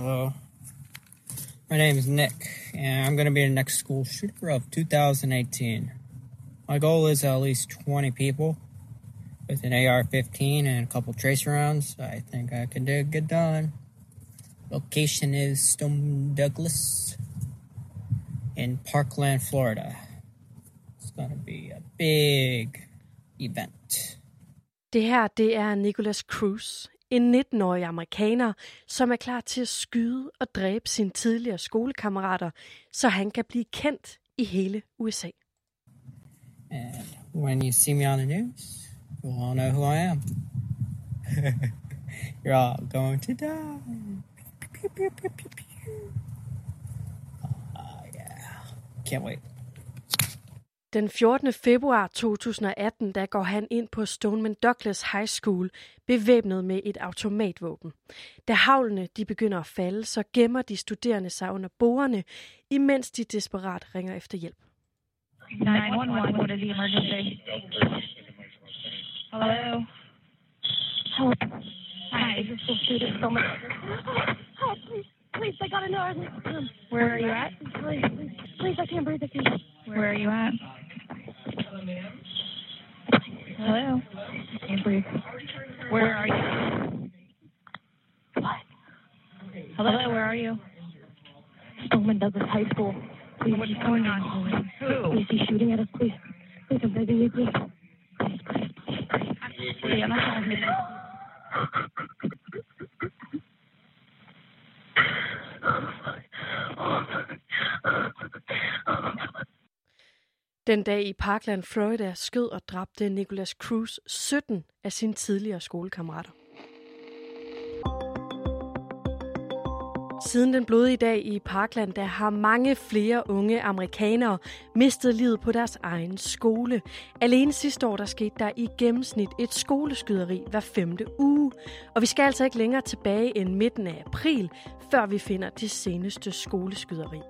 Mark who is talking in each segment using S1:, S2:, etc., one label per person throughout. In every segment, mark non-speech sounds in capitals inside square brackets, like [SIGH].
S1: Hello. My name is Nick, and I'm going to be the next school shooter of 2018. My goal is at least 20 people with an AR-15 and a couple tracer rounds. I think I can do get done. Location is Stone Douglas in Parkland, Florida. It's going to be a big event.
S2: Det her, det er Nicholas Cruz, en 19-årig amerikaner, som er klar til at skyde og dræbe sine tidligere skolekammerater, så han kan blive kendt i hele USA.
S1: And when you see me on the news, you'll all know who I am. [LAUGHS] You're all going to die. Pew, pew, pew, pew, pew. Oh, yeah. Can't wait.
S2: Den 14. februar 2018, der går han ind på Stoneman Douglas High School, bevæbnet med et automatvåben. Da havlene de begynder at falde, så gemmer de studerende sig under bordene, imens de desperat ringer efter hjælp.
S3: 911, what is the emergency? Hello? Help. Hi, this is the student so much. Help, please. Please, I got an nose. Where are you at? Please, please, please, I can't breathe. I can't. Where are you at? Hello? I can't breathe. Where are you? What? Hello, where are you? Stoneman Douglas High School. Please, What's going on? Who? Please, he's shooting at us. Please. Please, I'm begging you, please. Please, please, please, please. Please, I'm not trying to
S2: den dag i Parkland, Florida, skød og dræbte Nicholas Cruz 17 af sine tidligere skolekammerater. Siden den blodige dag i Parkland, der har mange flere unge amerikanere mistet livet på deres egen skole. Alene sidste år, der skete der i gennemsnit et skoleskyderi hver femte uge. Og vi skal altså ikke længere tilbage end midten af april, før vi finder det seneste skoleskyderi.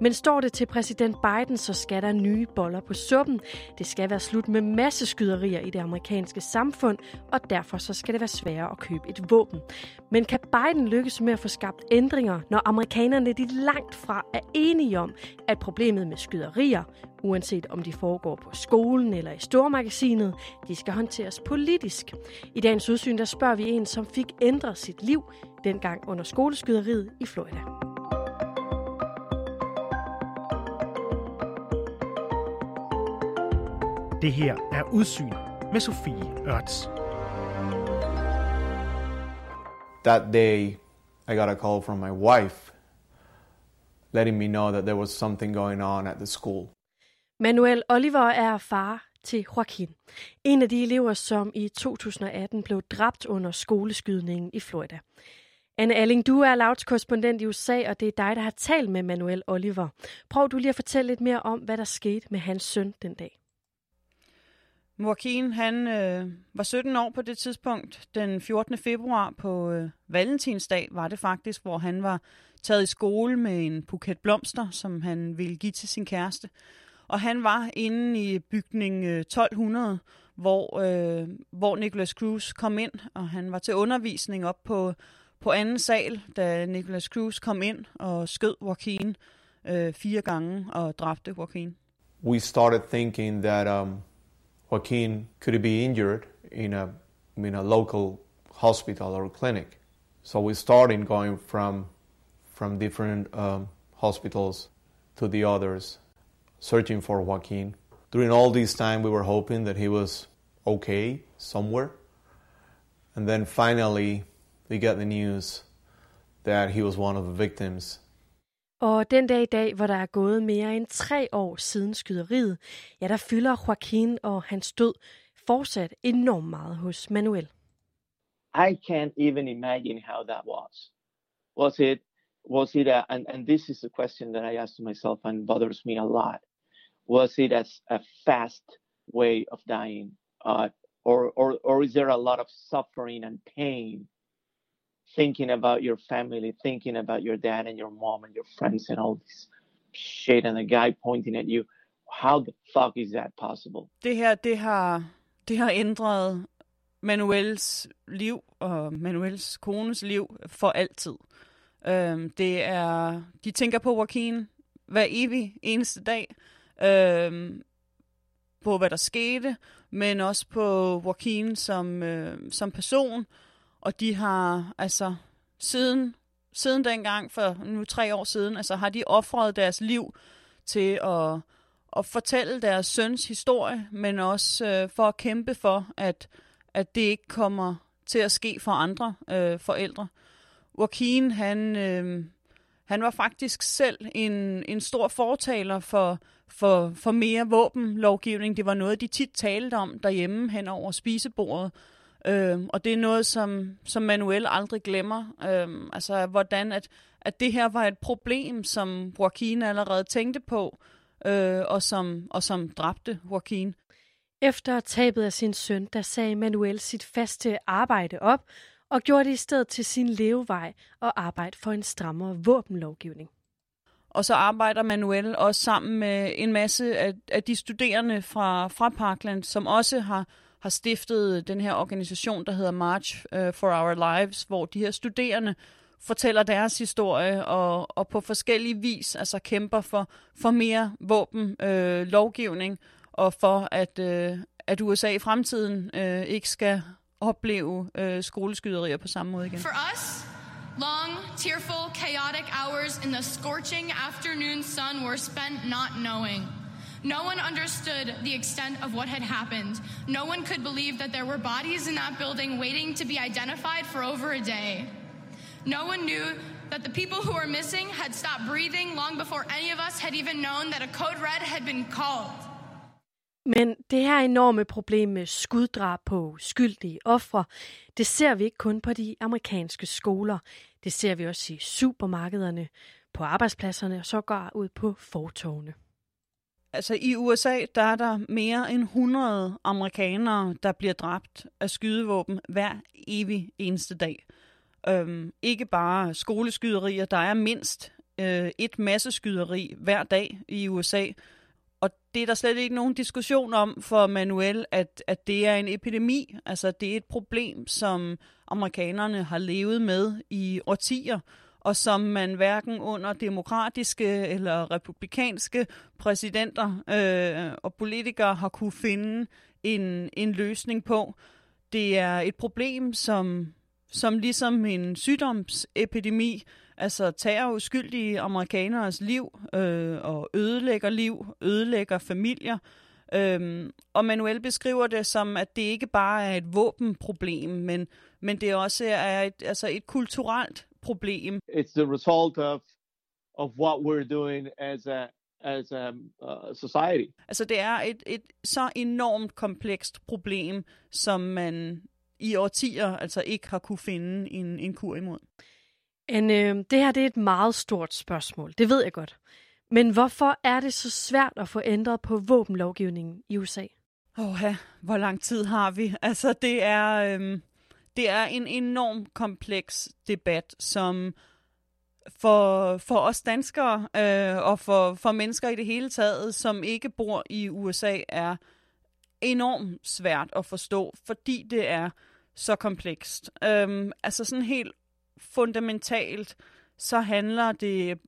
S2: Men står det til præsident Biden, så skal der nye boller på suppen. Det skal være slut med masse skyderier i det amerikanske samfund, og derfor så skal det være sværere at købe et våben. Men kan Biden lykkes med at få skabt ændringer, når amerikanerne de langt fra er enige om, at problemet med skyderier, uanset om de foregår på skolen eller i stormagasinet, de skal håndteres politisk. I dagens udsyn der spørger vi en, som fik ændret sit liv dengang under skoleskyderiet i Florida.
S4: Det her er Udsyn med Sofie Ørts.
S5: That day, I got a call from my wife letting me know that there was something going on at the school.
S2: Manuel Oliver er far til Joaquin, en af de elever, som i 2018 blev dræbt under skoleskydningen i Florida. Anne Alling, du er louds i USA, og det er dig, der har talt med Manuel Oliver. Prøv du lige at fortælle lidt mere om, hvad der skete med hans søn den dag.
S6: Joaquin, han øh, var 17 år på det tidspunkt. Den 14. februar på øh, Valentinsdag var det faktisk, hvor han var taget i skole med en buket blomster, som han ville give til sin kæreste. Og han var inde i bygning øh, 1200, hvor, øh, hvor Nicholas Cruz kom ind, og han var til undervisning op på, på anden sal, da Nicholas Cruz kom ind og skød Joaquin øh, fire gange og dræbte Joaquin.
S5: We started thinking that um, Joaquin could be injured in a, in a local hospital or clinic. So we started going from, from different um, hospitals to the others, searching for Joaquin. During all this time, we were hoping that he was okay somewhere. And then finally, we got the news that he was one of the victims
S2: Og den dag i dag, hvor der er gået mere end tre år siden skyderiet, ja, der fylder Joaquin og hans død fortsat enormt meget hos Manuel.
S7: I can't even imagine how that was. Was it, was it, a, and, and this is a question that I ask to myself and bothers me a lot. Was it as a fast way of dying? Uh, or, or, or is there a lot of suffering and pain thinking about your family, thinking about your dad and your mom and your friends and all this shit, and the guy pointing at you. How the fuck is that possible?
S6: Det her, det har, det har ændret Manuels liv og Manuels kones liv for altid. Øhm, det er, de tænker på Joaquin hver evig eneste dag. Øhm, på hvad der skete, men også på Joaquin som, øh, som person. Og de har altså siden, siden dengang, for nu tre år siden, altså har de offret deres liv til at, at fortælle deres søns historie, men også øh, for at kæmpe for, at, at det ikke kommer til at ske for andre øh, forældre. Joaquin, han, øh, han var faktisk selv en, en stor fortaler for, for, for mere våbenlovgivning. Det var noget, de tit talte om derhjemme hen over spisebordet. Øh, og det er noget, som, som Manuel aldrig glemmer. Øh, altså, hvordan at, at det her var et problem, som Joaquin allerede tænkte på, øh, og, som, og som dræbte Joaquin.
S2: Efter tabet af sin søn, der sagde Manuel sit faste arbejde op, og gjorde det i stedet til sin levevej og arbejde for en strammere våbenlovgivning.
S6: Og så arbejder Manuel også sammen med en masse af, af de studerende fra, fra Parkland, som også har, har stiftet den her organisation, der hedder March øh, for Our Lives, hvor de her studerende fortæller deres historie og, og på forskellige vis altså kæmper for, for mere våben øh, lovgivning og for at, øh, at USA i fremtiden øh, ikke skal opleve øh, skoleskyderier på samme måde igen.
S8: For us, long, tearful, chaotic hours in the scorching afternoon sun were spent not knowing. No one understood the extent of what had happened. No one could believe that there were bodies in that building waiting to be identified for over a day. No one knew that the people who were missing had stopped breathing long before any of us had even known that a code red had been called.
S2: Men det her enorme problem med skuddrab på skyldige ofre, det ser vi ikke kun på de amerikanske skoler. Det ser vi også i supermarkederne, på arbejdspladserne og så går ud på fortovene.
S6: Altså i USA, der er der mere end 100 amerikanere, der bliver dræbt af skydevåben hver evig eneste dag. Øhm, ikke bare skoleskyderier, der er mindst øh, et masseskyderi hver dag i USA, og det er der slet ikke nogen diskussion om for Manuel, at, at det er en epidemi. Altså, det er et problem, som amerikanerne har levet med i årtier, og som man hverken under demokratiske eller republikanske præsidenter øh, og politikere har kunne finde en, en løsning på. Det er et problem, som, som ligesom en sygdomsepidemi altså tager uskyldige amerikaneres liv øh, og ødelægger liv, ødelægger familier. Øhm, og Manuel beskriver det som, at det ikke bare er et våbenproblem, men, men det også er et, altså et kulturelt problem.
S7: It's the result of, of what we're doing as a, as a uh, society.
S6: Altså det er et, et så enormt komplekst problem, som man i årtier altså ikke har kunne finde en, en kur imod.
S2: En, øh, det her det er et meget stort spørgsmål, det ved jeg godt. Men hvorfor er det så svært at få ændret på våbenlovgivningen i USA?
S6: Åh, hvor lang tid har vi? Altså, det er, øhm, det er en enorm kompleks debat, som for, for os danskere øh, og for, for mennesker i det hele taget, som ikke bor i USA, er enormt svært at forstå, fordi det er så komplekst. Øhm, altså sådan helt fundamentalt, så handler det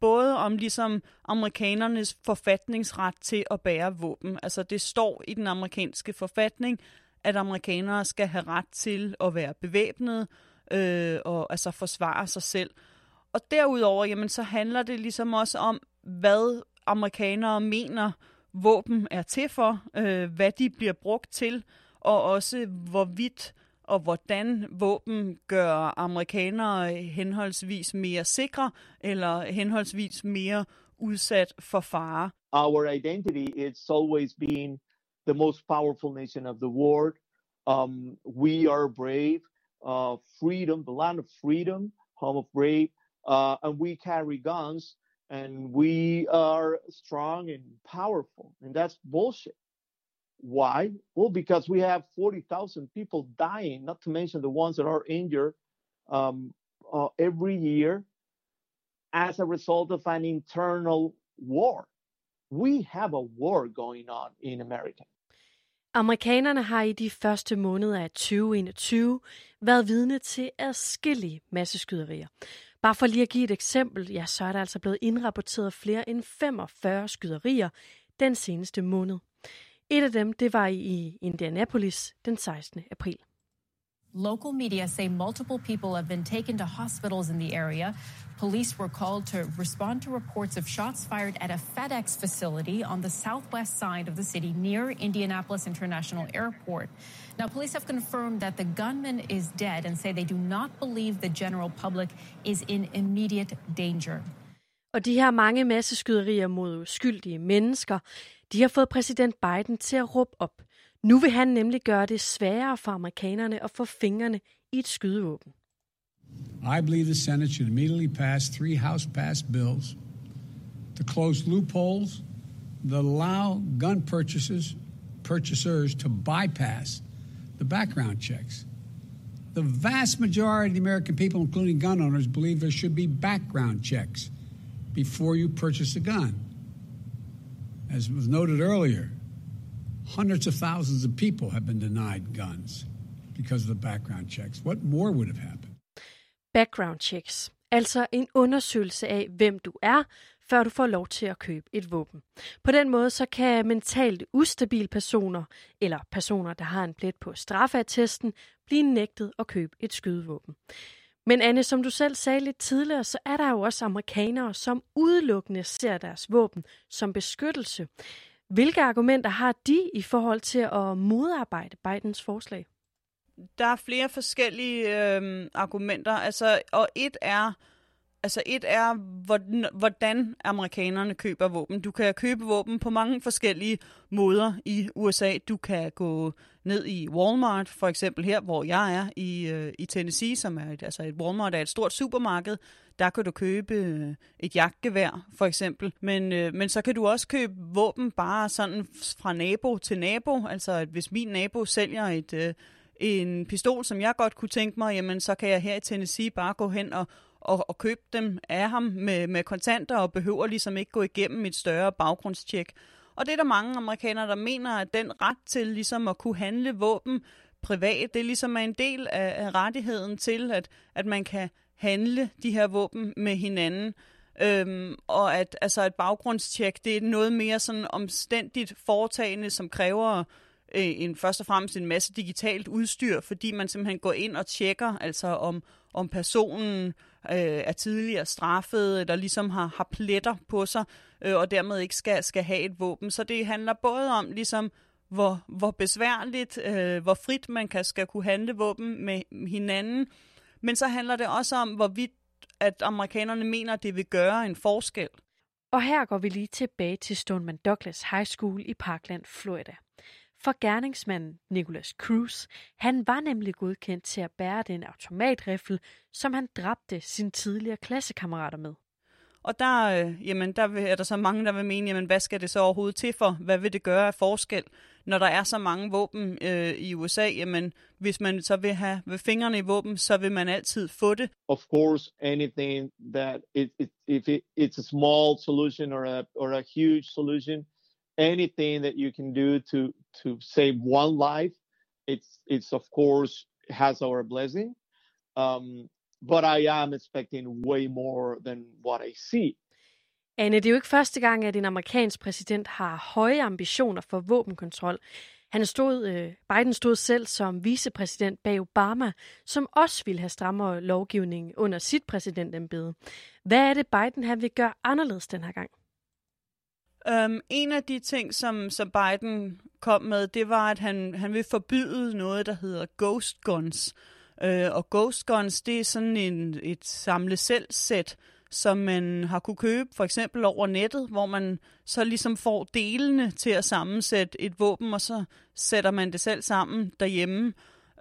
S6: både om ligesom amerikanernes forfatningsret til at bære våben. Altså det står i den amerikanske forfatning, at amerikanere skal have ret til at være bevæbnet øh, og altså forsvare sig selv. Og derudover, jamen, så handler det ligesom også om, hvad amerikanere mener, våben er til for, øh, hvad de bliver brugt til, og også hvorvidt og hvordan våben gør amerikanere henholdsvis mere sikre eller henholdsvis mere udsat for fare.
S7: Our identity is always being the most powerful nation of the world. Um, we are brave, uh, freedom, the land of freedom, home of brave, uh, and we carry guns and we are strong and powerful, and that's bullshit. Why? Well, because we have 40,000 people dying, not to mention the ones that are injured um, uh, every year as a result of an internal war. We have a war going on in America.
S2: Amerikanerne har i de første måneder af 2021 været vidne til adskillige masseskyderier. Bare for lige at give et eksempel, ja, så er der altså blevet indrapporteret flere end 45 skyderier den seneste måned. Et af dem, det var i Indianapolis den 16. april.
S9: Local media say multiple people have been taken to hospitals in the area. Police were called to respond to reports of shots fired at a FedEx facility on the southwest side of the city near Indianapolis International Airport. Now, police have confirmed that the gunman is dead and say they do not believe the general public is in immediate danger.
S2: Og de her mange masseskyderier mod uskyldige mennesker, de har fået præsident Biden til at råbe op. Nu vil han nemlig gøre det sværere for amerikanerne at få fingrene i et skydevåben.
S10: I believe the Senate should immediately pass three House-passed bills to close loopholes that allow gun purchases, purchasers to bypass the background checks. The vast majority of the American people, including gun owners, believe there should be background checks before you purchase a gun. As was noted earlier, hundreds of thousands of people have been denied guns because of the background checks. What more would have happened?
S2: Background checks. Altså en undersøgelse af, hvem du er, før du får lov til at købe et våben. På den måde så kan mentalt ustabile personer, eller personer, der har en plet på straffeattesten, blive nægtet at købe et skydevåben. Men Anne, som du selv sagde lidt tidligere, så er der jo også amerikanere, som udelukkende ser deres våben som beskyttelse. Hvilke argumenter har de i forhold til at modarbejde Bidens forslag?
S6: Der er flere forskellige øh, argumenter, altså, og et er, altså et er, hvordan, hvordan amerikanerne køber våben. Du kan købe våben på mange forskellige måder i USA. Du kan gå ned i Walmart, for eksempel her, hvor jeg er i, øh, i Tennessee, som er et, altså et Walmart er et stort supermarked. Der kan du købe øh, et jagtgevær, for eksempel. Men, øh, men så kan du også købe våben bare sådan fra nabo til nabo. Altså, at hvis min nabo sælger et, øh, en pistol, som jeg godt kunne tænke mig, jamen så kan jeg her i Tennessee bare gå hen og, og, og købe dem af ham med, med kontanter og behøver ligesom ikke gå igennem et større baggrundstjek. Og det er der mange amerikanere, der mener, at den ret til ligesom at kunne handle våben privat, det ligesom er en del af, af rettigheden til, at, at man kan handle de her våben med hinanden. Øhm, og at altså et baggrundstjek, det er noget mere sådan omstændigt foretagende, som kræver øh, en, først og fremmest en masse digitalt udstyr, fordi man simpelthen går ind og tjekker, altså om, om personen øh, Øh, er tidligere straffet, øh, eller ligesom har, har pletter på sig, øh, og dermed ikke skal, skal have et våben. Så det handler både om ligesom, hvor, hvor besværligt, øh, hvor frit man kan, skal kunne handle våben med hinanden, men så handler det også om, hvorvidt at amerikanerne mener, at det vil gøre en forskel.
S2: Og her går vi lige tilbage til Stoneman Douglas High School i Parkland, Florida. For gerningsmanden Nicholas Cruz, han var nemlig godkendt til at bære den automatrifle, som han dræbte sine tidligere klassekammerater med.
S6: Og der, øh, jamen, der er der så mange, der vil mene, jamen, hvad skal det så overhovedet til for? Hvad vil det gøre af forskel, når der er så mange våben øh, i USA? Jamen, hvis man så vil have ved fingrene i våben, så vil man altid få det.
S7: Of course, anything that it, it, if it, it's a small solution or a, or a huge solution, anything that you can do to to save one life, it's it's of course has our blessing. Um, but I am expecting way more than what I see.
S2: Anne, det er jo ikke første gang, at en amerikansk præsident har høje ambitioner for våbenkontrol. Han stod, øh, Biden stod selv som vicepræsident bag Obama, som også ville have strammere lovgivning under sit præsidentembede. Hvad er det, Biden han vil gøre anderledes den her gang?
S6: Um, en af de ting, som, som Biden kom med, det var, at han, han vil forbyde noget, der hedder ghost guns. Uh, og ghost guns, det er sådan en, et samle selv sæt, som man har kunne købe for eksempel over nettet, hvor man så ligesom får delene til at sammensætte et våben, og så sætter man det selv sammen derhjemme.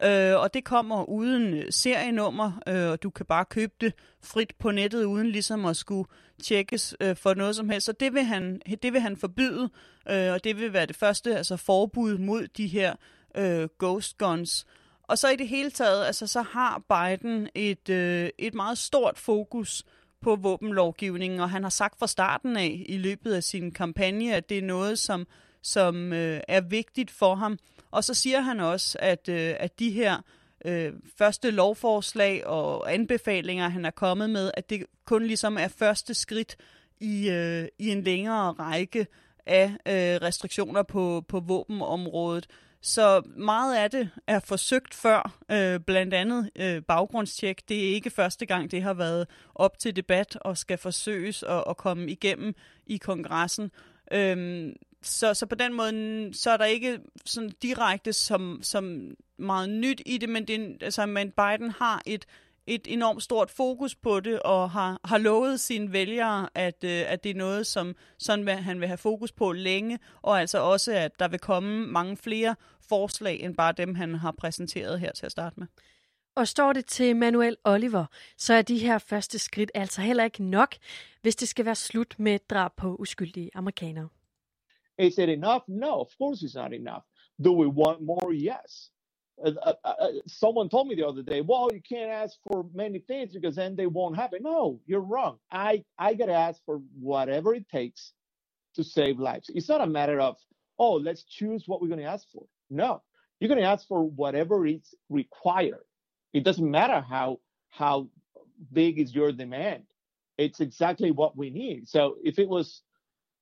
S6: Øh, og det kommer uden serienummer, øh, og du kan bare købe det frit på nettet, uden ligesom at skulle tjekkes øh, for noget som helst. Så det vil han, det vil han forbyde, øh, og det vil være det første altså forbud mod de her øh, ghost guns. Og så i det hele taget, altså så har Biden et, øh, et meget stort fokus på våbenlovgivningen, og han har sagt fra starten af i løbet af sin kampagne, at det er noget, som, som øh, er vigtigt for ham. Og så siger han også, at, øh, at de her øh, første lovforslag og anbefalinger, han er kommet med, at det kun ligesom er første skridt i, øh, i en længere række af øh, restriktioner på, på våbenområdet. Så meget af det er forsøgt før, øh, blandt andet øh, baggrundstjek. Det er ikke første gang, det har været op til debat og skal forsøges at, at komme igennem i kongressen. Øhm, så, så på den måde, så er der ikke sådan direkte som, som meget nyt i det, men, det, altså, men Biden har et, et enormt stort fokus på det, og har, har lovet sine vælgere, at, øh, at det er noget, som sådan vil, han vil have fokus på længe, og altså også, at der vil komme mange flere forslag, end bare dem, han har præsenteret her til at starte med.
S2: Og står det til Manuel Oliver, så er de her første skridt altså heller ikke nok, hvis det skal være slut med drab på uskyldige amerikanere.
S7: Is it enough? No, of course it's not enough. Do we want more? Yes. Uh, uh, uh, someone told me the other day, well, you can't ask for many things because then they won't happen. No, you're wrong. I, I got to ask for whatever it takes to save lives. It's not a matter of, oh, let's choose what we're going to ask for. No, you're going to ask for whatever is required. It doesn't matter how, how big is your demand. It's exactly what we need. So if it was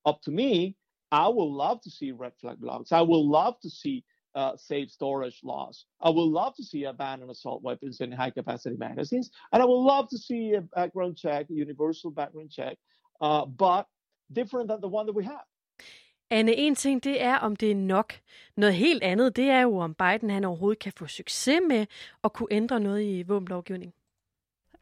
S7: up to me, I would love to see red flag blocks. I would love to see uh, safe storage laws. I would love to see a ban on assault weapons and high capacity magazines. And I would love to see a background check, a universal background check, uh, but different than the one that we have.
S2: Anne, en ting det er, om det er nok. Noget helt andet, det er jo, om Biden han overhovedet kan få succes med at kunne ændre noget i våbenlovgivningen.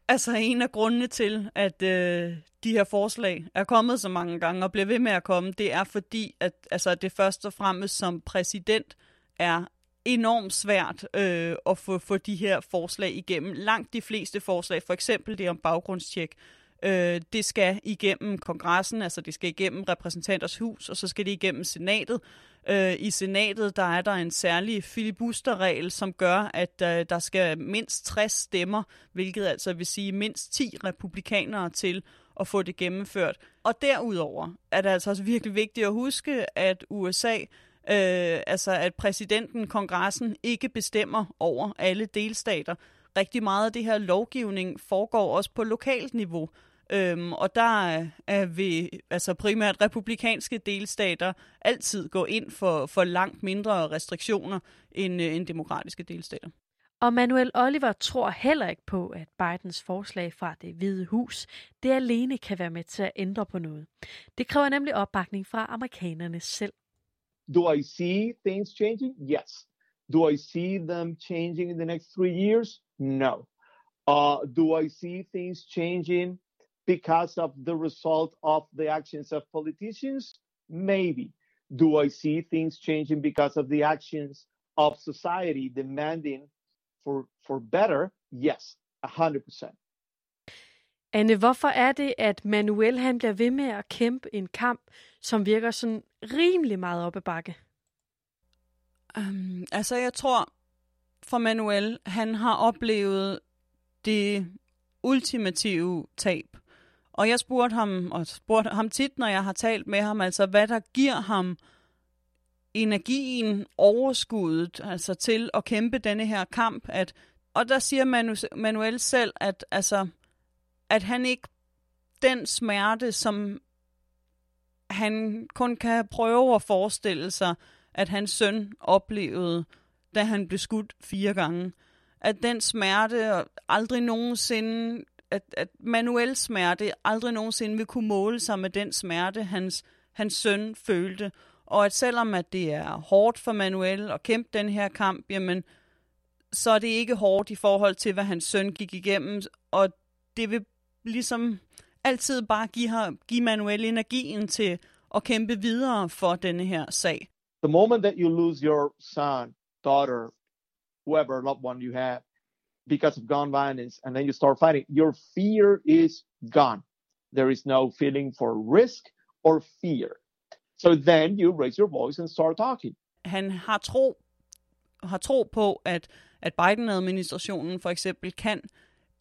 S6: Altså en af grundene til, at øh, de her forslag er kommet så mange gange og bliver ved med at komme, det er fordi, at altså, det først og fremmest som præsident er enormt svært øh, at få, få de her forslag igennem. Langt de fleste forslag, for eksempel det om baggrundstjek, øh, det skal igennem kongressen, altså det skal igennem repræsentanters hus, og så skal det igennem senatet. Øh, I senatet der er der en særlig filibusterregel, som gør, at øh, der skal mindst 60 stemmer, hvilket altså vil sige mindst 10 republikanere til at få det gennemført. Og derudover er det altså også virkelig vigtigt at huske, at USA Øh, altså at præsidenten, kongressen, ikke bestemmer over alle delstater. Rigtig meget af det her lovgivning foregår også på lokalt niveau. Øhm, og der er vi, altså primært republikanske delstater, altid gå ind for, for langt mindre restriktioner end, øh, end demokratiske delstater.
S2: Og Manuel Oliver tror heller ikke på, at Bidens forslag fra det hvide hus, det alene kan være med til at ændre på noget. Det kræver nemlig opbakning fra amerikanerne selv.
S7: Do I see things changing? Yes. Do I see them changing in the next three years? No. Uh, do I see things changing because of the result of the actions of politicians? Maybe. Do I see things changing because of the actions of society demanding for, for better? Yes, 100%.
S2: Anne, hvorfor er det, at Manuel han bliver ved med at kæmpe en kamp, som virker sådan rimelig meget op ad bakke?
S6: Um, altså, jeg tror, for Manuel, han har oplevet det ultimative tab. Og jeg spurgte ham, og spurgte ham tit, når jeg har talt med ham, altså hvad der giver ham energien, overskuddet, altså til at kæmpe denne her kamp. At, og der siger Manu, Manuel selv, at altså, at han ikke den smerte, som han kun kan prøve at forestille sig, at hans søn oplevede, da han blev skudt fire gange. At den smerte aldrig nogensinde, at, at manuel smerte aldrig nogensinde vil kunne måle sig med den smerte, hans, hans søn følte. Og at selvom at det er hårdt for Manuel at kæmpe den her kamp, jamen, så er det ikke hårdt i forhold til, hvad hans søn gik igennem. Og det vil ligesom altid bare give, her, give Manuel energien til at kæmpe videre for denne her sag.
S7: The moment that you lose your son, daughter, whoever loved one you have, because of gun violence, and then you start fighting, your fear is gone. There is no feeling for risk or fear. So then you raise your voice and start talking.
S6: Han har tro, har tro på, at, at Biden-administrationen for eksempel kan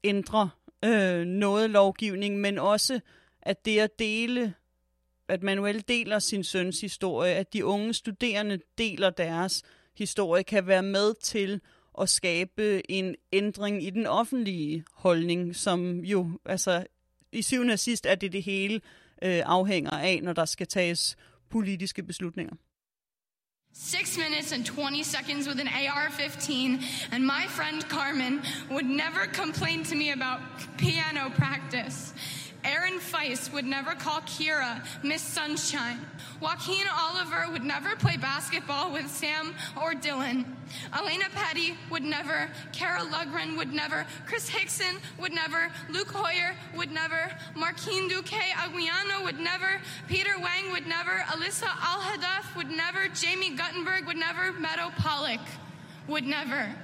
S6: ændre øh, noget lovgivning, men også at det at dele, at Manuel deler sin søns historie, at de unge studerende deler deres historie, kan være med til at skabe en ændring i den offentlige holdning, som jo altså i syvende og sidst er det det hele øh, afhænger af, når der skal tages politiske beslutninger.
S8: Six minutes and 20 seconds with an AR 15, and my friend Carmen would never complain to me about piano practice. Aaron Feist would never call Kira Miss Sunshine. Joaquin Oliver would never play basketball with Sam or Dylan. Elena Petty would never. Kara Lugren would never. Chris Hickson would never. Luke Hoyer would never. Marquine Duque Aguiano would never. Peter Wang would never. Alyssa Alhadaf would never. Jamie Guttenberg would never. Meadow Pollock would never.